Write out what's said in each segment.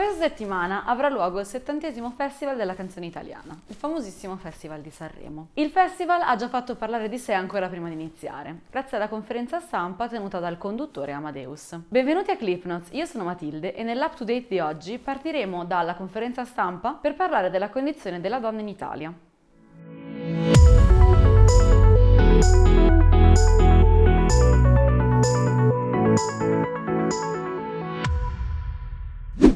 Questa settimana avrà luogo il settantesimo Festival della canzone italiana, il famosissimo Festival di Sanremo. Il festival ha già fatto parlare di sé ancora prima di iniziare, grazie alla conferenza stampa tenuta dal conduttore Amadeus. Benvenuti a Clipnotes, io sono Matilde e nell'up to date di oggi partiremo dalla conferenza stampa per parlare della condizione della donna in Italia.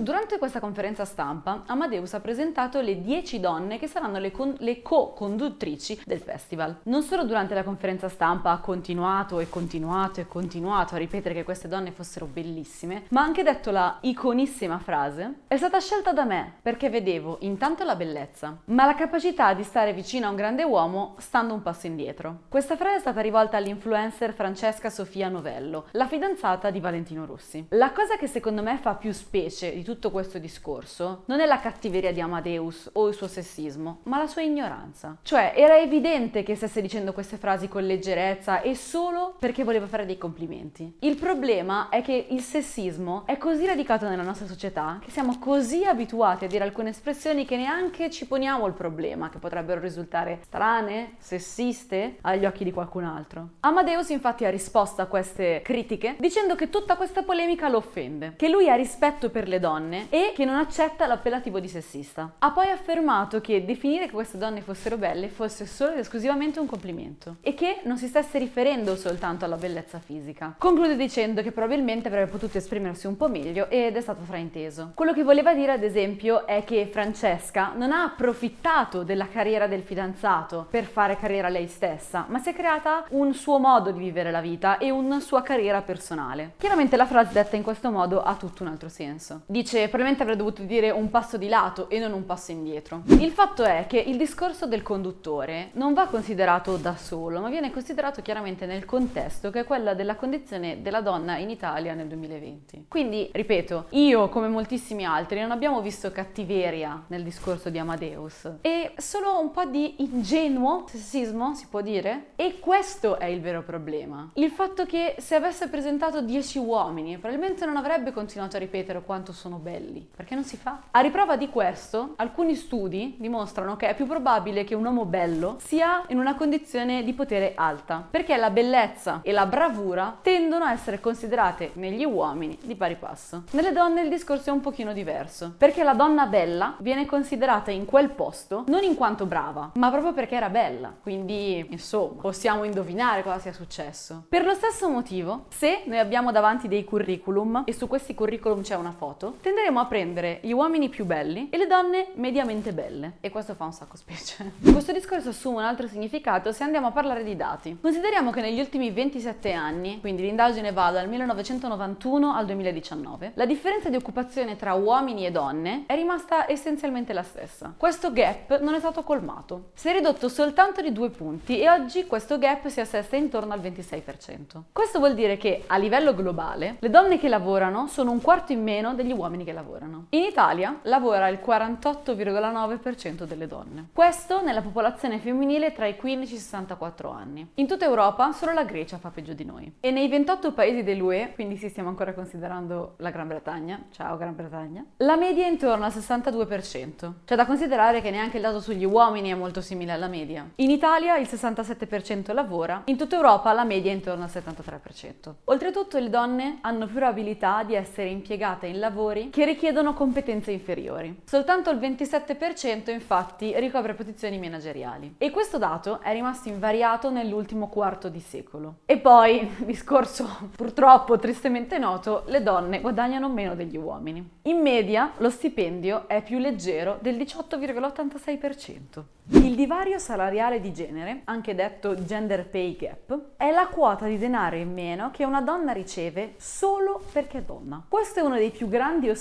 Durante questa conferenza stampa, Amadeus ha presentato le 10 donne che saranno le, con- le co-conduttrici del festival. Non solo durante la conferenza stampa ha continuato e continuato e continuato a ripetere che queste donne fossero bellissime, ma ha anche detto la iconissima frase: È stata scelta da me perché vedevo intanto la bellezza, ma la capacità di stare vicino a un grande uomo stando un passo indietro. Questa frase è stata rivolta all'influencer Francesca Sofia Novello, la fidanzata di Valentino Rossi. La cosa che secondo me fa più specie di tutto tutto questo discorso non è la cattiveria di Amadeus o il suo sessismo, ma la sua ignoranza. Cioè, era evidente che stesse dicendo queste frasi con leggerezza e solo perché voleva fare dei complimenti. Il problema è che il sessismo è così radicato nella nostra società che siamo così abituati a dire alcune espressioni che neanche ci poniamo il problema, che potrebbero risultare strane, sessiste agli occhi di qualcun altro. Amadeus infatti ha risposto a queste critiche dicendo che tutta questa polemica lo offende, che lui ha rispetto per le donne donne e che non accetta l'appellativo di sessista. Ha poi affermato che definire che queste donne fossero belle fosse solo ed esclusivamente un complimento e che non si stesse riferendo soltanto alla bellezza fisica. Conclude dicendo che probabilmente avrebbe potuto esprimersi un po' meglio ed è stato frainteso. Quello che voleva dire ad esempio è che Francesca non ha approfittato della carriera del fidanzato per fare carriera lei stessa, ma si è creata un suo modo di vivere la vita e una sua carriera personale. Chiaramente la frase detta in questo modo ha tutto un altro senso. Dice Dice, probabilmente avrei dovuto dire un passo di lato e non un passo indietro. Il fatto è che il discorso del conduttore non va considerato da solo, ma viene considerato chiaramente nel contesto che è quella della condizione della donna in Italia nel 2020. Quindi, ripeto, io come moltissimi altri non abbiamo visto cattiveria nel discorso di Amadeus e solo un po' di ingenuo sessismo, si può dire? E questo è il vero problema. Il fatto che se avesse presentato 10 uomini, probabilmente non avrebbe continuato a ripetere quanto sono belli, perché non si fa. A riprova di questo, alcuni studi dimostrano che è più probabile che un uomo bello sia in una condizione di potere alta, perché la bellezza e la bravura tendono a essere considerate negli uomini di pari passo. Nelle donne il discorso è un pochino diverso, perché la donna bella viene considerata in quel posto non in quanto brava, ma proprio perché era bella. Quindi, insomma, possiamo indovinare cosa sia successo. Per lo stesso motivo, se noi abbiamo davanti dei curriculum e su questi curriculum c'è una foto, tenderemo a prendere gli uomini più belli e le donne mediamente belle. E questo fa un sacco specie. Questo discorso assume un altro significato se andiamo a parlare di dati. Consideriamo che negli ultimi 27 anni, quindi l'indagine va dal 1991 al 2019, la differenza di occupazione tra uomini e donne è rimasta essenzialmente la stessa. Questo gap non è stato colmato. Si è ridotto soltanto di due punti e oggi questo gap si assesta intorno al 26%. Questo vuol dire che a livello globale le donne che lavorano sono un quarto in meno degli uomini uomini che lavorano. In Italia lavora il 48,9% delle donne. Questo nella popolazione femminile tra i 15 e i 64 anni. In tutta Europa solo la Grecia fa peggio di noi. E nei 28 paesi dell'UE, quindi sì stiamo ancora considerando la Gran Bretagna, ciao Gran Bretagna, la media è intorno al 62%. C'è da considerare che neanche il dato sugli uomini è molto simile alla media. In Italia il 67% lavora, in tutta Europa la media è intorno al 73%. Oltretutto le donne hanno più probabilità di essere impiegate in lavori che richiedono competenze inferiori. Soltanto il 27% infatti ricopre posizioni manageriali e questo dato è rimasto invariato nell'ultimo quarto di secolo. E poi, discorso purtroppo tristemente noto, le donne guadagnano meno degli uomini. In media lo stipendio è più leggero del 18,86%. Il divario salariale di genere, anche detto gender pay gap, è la quota di denaro in meno che una donna riceve solo perché è donna. Questo è uno dei più grandi ostacoli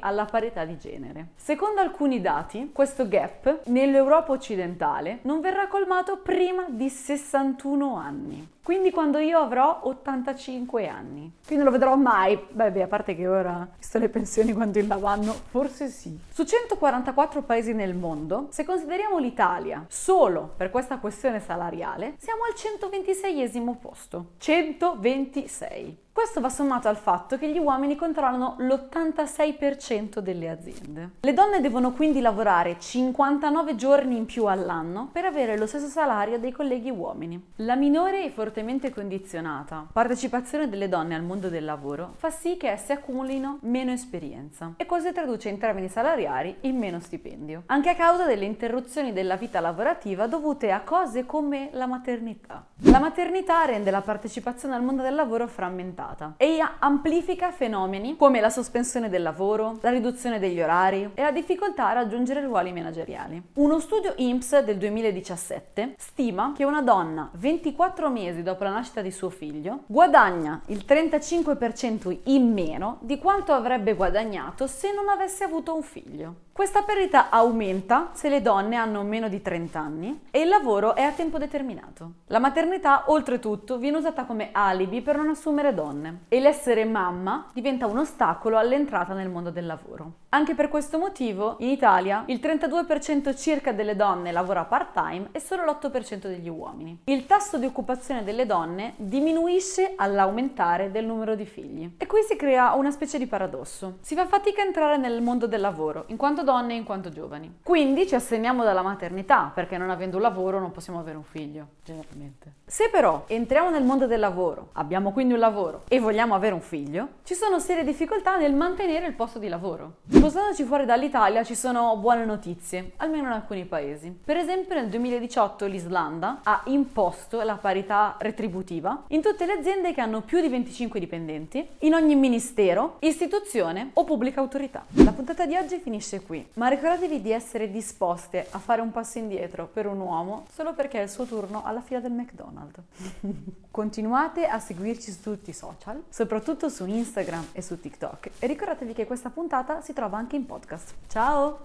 alla parità di genere. Secondo alcuni dati, questo gap nell'Europa occidentale non verrà colmato prima di 61 anni. Quindi quando io avrò 85 anni. Quindi non lo vedrò mai. Beh, beh, a parte che ora, visto le pensioni quando il vanno, forse sì. Su 144 paesi nel mondo, se consideriamo l'Italia solo per questa questione salariale, siamo al 126 posto. 126. Questo va sommato al fatto che gli uomini controllano l'86% delle aziende. Le donne devono quindi lavorare 59 giorni in più all'anno per avere lo stesso salario dei colleghi uomini. La minore e fortemente condizionata partecipazione delle donne al mondo del lavoro fa sì che esse accumulino meno esperienza e questo traduce in termini salariari in meno stipendio, anche a causa delle interruzioni della vita lavorativa dovute a cose come la maternità. La maternità rende la partecipazione al mondo del lavoro frammentata aumentata e amplifica fenomeni come la sospensione del lavoro, la riduzione degli orari e la difficoltà a raggiungere ruoli manageriali. Uno studio INPS del 2017 stima che una donna 24 mesi dopo la nascita di suo figlio guadagna il 35% in meno di quanto avrebbe guadagnato se non avesse avuto un figlio. Questa perdita aumenta se le donne hanno meno di 30 anni e il lavoro è a tempo determinato. La maternità, oltretutto, viene usata come alibi per non assumere donne e l'essere mamma diventa un ostacolo all'entrata nel mondo del lavoro. Anche per questo motivo, in Italia, il 32% circa delle donne lavora part-time e solo l'8% degli uomini. Il tasso di occupazione delle donne diminuisce all'aumentare del numero di figli. E qui si crea una specie di paradosso. Si fa fatica a entrare nel mondo del lavoro, in quanto donne e in quanto giovani. Quindi ci assegniamo dalla maternità, perché non avendo un lavoro non possiamo avere un figlio, generalmente. Se però entriamo nel mondo del lavoro, abbiamo quindi un lavoro e vogliamo avere un figlio, ci sono serie difficoltà nel mantenere il posto di lavoro. Spostandoci fuori dall'Italia ci sono buone notizie, almeno in alcuni paesi. Per esempio nel 2018 l'Islanda ha imposto la parità retributiva in tutte le aziende che hanno più di 25 dipendenti, in ogni ministero, istituzione o pubblica autorità. La puntata di oggi finisce qui, ma ricordatevi di essere disposte a fare un passo indietro per un uomo solo perché è il suo turno alla fila del McDonald's. Continuate a seguirci su tutti i social, soprattutto su Instagram e su TikTok e ricordatevi che questa puntata si trova anche in podcast. Ciao!